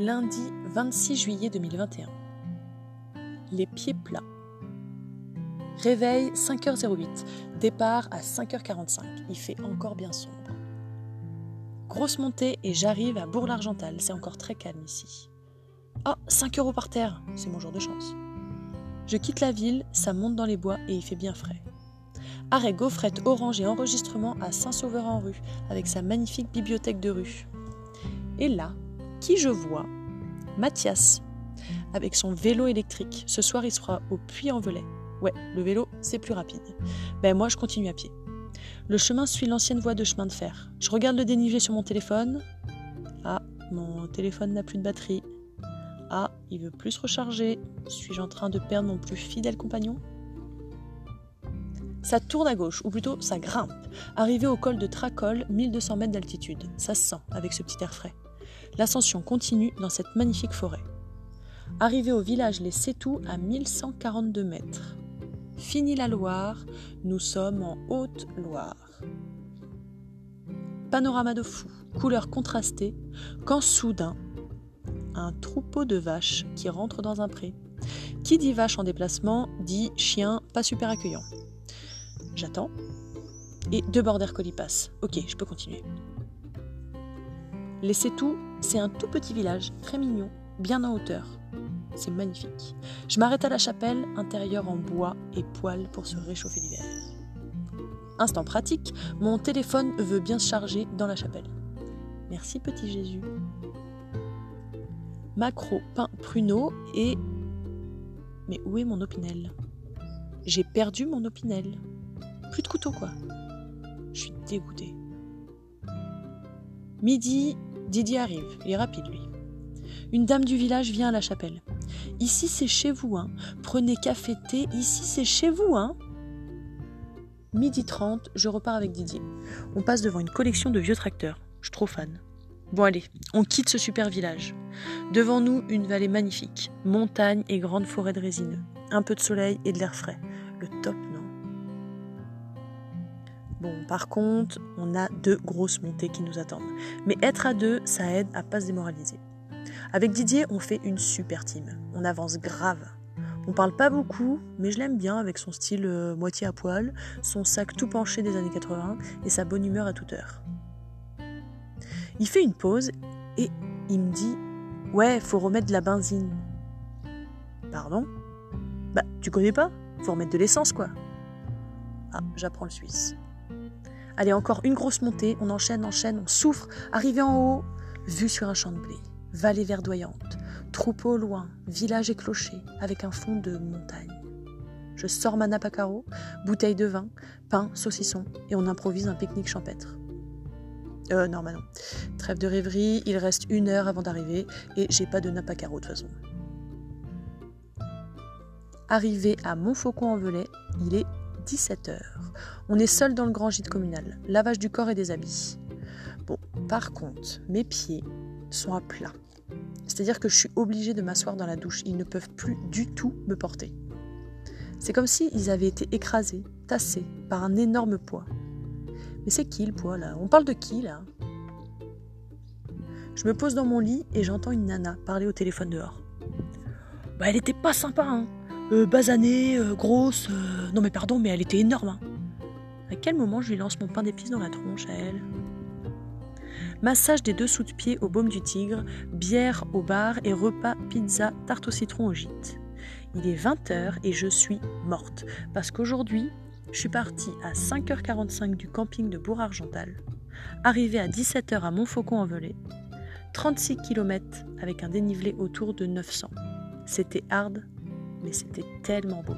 Lundi 26 juillet 2021. Les pieds plats. Réveil 5h08. Départ à 5h45. Il fait encore bien sombre. Grosse montée et j'arrive à Bourg-l'Argental. C'est encore très calme ici. Oh, 5 euros par terre. C'est mon jour de chance. Je quitte la ville, ça monte dans les bois et il fait bien frais. Arrêt gaufrette, orange et enregistrement à Saint-Sauveur-en-Rue avec sa magnifique bibliothèque de rue. Et là, qui je vois? Mathias, avec son vélo électrique. Ce soir, il sera au Puy-en-Velay. Ouais, le vélo, c'est plus rapide. Ben moi, je continue à pied. Le chemin suit l'ancienne voie de chemin de fer. Je regarde le dénivelé sur mon téléphone. Ah, mon téléphone n'a plus de batterie. Ah, il veut plus se recharger. Suis-je en train de perdre mon plus fidèle compagnon? Ça tourne à gauche, ou plutôt ça grimpe. Arrivé au col de Tracol, 1200 mètres d'altitude. Ça se sent avec ce petit air frais. L'ascension continue dans cette magnifique forêt. Arrivé au village Les Sétou à 1142 mètres. Fini la Loire, nous sommes en Haute-Loire. Panorama de fou, couleurs contrastées, quand soudain, un troupeau de vaches qui rentre dans un pré. Qui dit vache en déplacement dit chien pas super accueillant. J'attends. Et deux border collie passent. Ok, je peux continuer. Les Sétou c'est un tout petit village, très mignon, bien en hauteur. C'est magnifique. Je m'arrête à la chapelle, intérieur en bois et poêle pour se réchauffer l'hiver. Instant pratique, mon téléphone veut bien se charger dans la chapelle. Merci petit Jésus. Macro, pain, pruneau et... Mais où est mon opinel? J'ai perdu mon opinel. Plus de couteau quoi. Je suis dégoûtée. Midi, Didier arrive, il est rapide lui. Une dame du village vient à la chapelle. Ici c'est chez vous, hein. Prenez café, thé, ici c'est chez vous, hein. Midi 30, je repars avec Didier. On passe devant une collection de vieux tracteurs. Je suis trop fan. Bon allez, on quitte ce super village. Devant nous, une vallée magnifique. Montagne et grande forêt de résineux. Un peu de soleil et de l'air frais. Le top Bon, par contre, on a deux grosses montées qui nous attendent. Mais être à deux, ça aide à pas se démoraliser. Avec Didier, on fait une super team. On avance grave. On parle pas beaucoup, mais je l'aime bien avec son style euh, moitié à poil, son sac tout penché des années 80 et sa bonne humeur à toute heure. Il fait une pause et il me dit Ouais, faut remettre de la benzine. Pardon? Bah, tu connais pas? Faut remettre de l'essence, quoi. Ah, j'apprends le suisse. Allez, encore une grosse montée, on enchaîne, enchaîne, on souffre. Arrivé en haut, vue sur un champ de blé, vallée verdoyante, troupeau loin, village et clocher, avec un fond de montagne. Je sors ma nappe bouteille de vin, pain, saucisson, et on improvise un pique-nique champêtre. Euh, non, bah non. Trêve de rêverie, il reste une heure avant d'arriver, et j'ai pas de nappe de toute façon. Arrivé à Montfaucon-en-Velay, il est 17h. On est seul dans le grand gîte communal. Lavage du corps et des habits. Bon, par contre, mes pieds sont à plat. C'est-à-dire que je suis obligée de m'asseoir dans la douche. Ils ne peuvent plus du tout me porter. C'est comme s'ils avaient été écrasés, tassés par un énorme poids. Mais c'est qui le poids là? On parle de qui là? Je me pose dans mon lit et j'entends une nana parler au téléphone dehors. Bah elle était pas sympa hein euh, basanée, euh, grosse. Euh, non mais pardon, mais elle était énorme. Hein. À quel moment je lui lance mon pain d'épices dans la tronche à elle? Massage des dessous de pied au baume du tigre, bière au bar et repas pizza tarte au citron au gîte. Il est 20h et je suis morte parce qu'aujourd'hui, je suis partie à 5h45 du camping de Bourg-Argental, arrivée à 17h à Montfaucon-en-Velay, 36 km avec un dénivelé autour de 900. C'était hard, mais c'était tellement beau.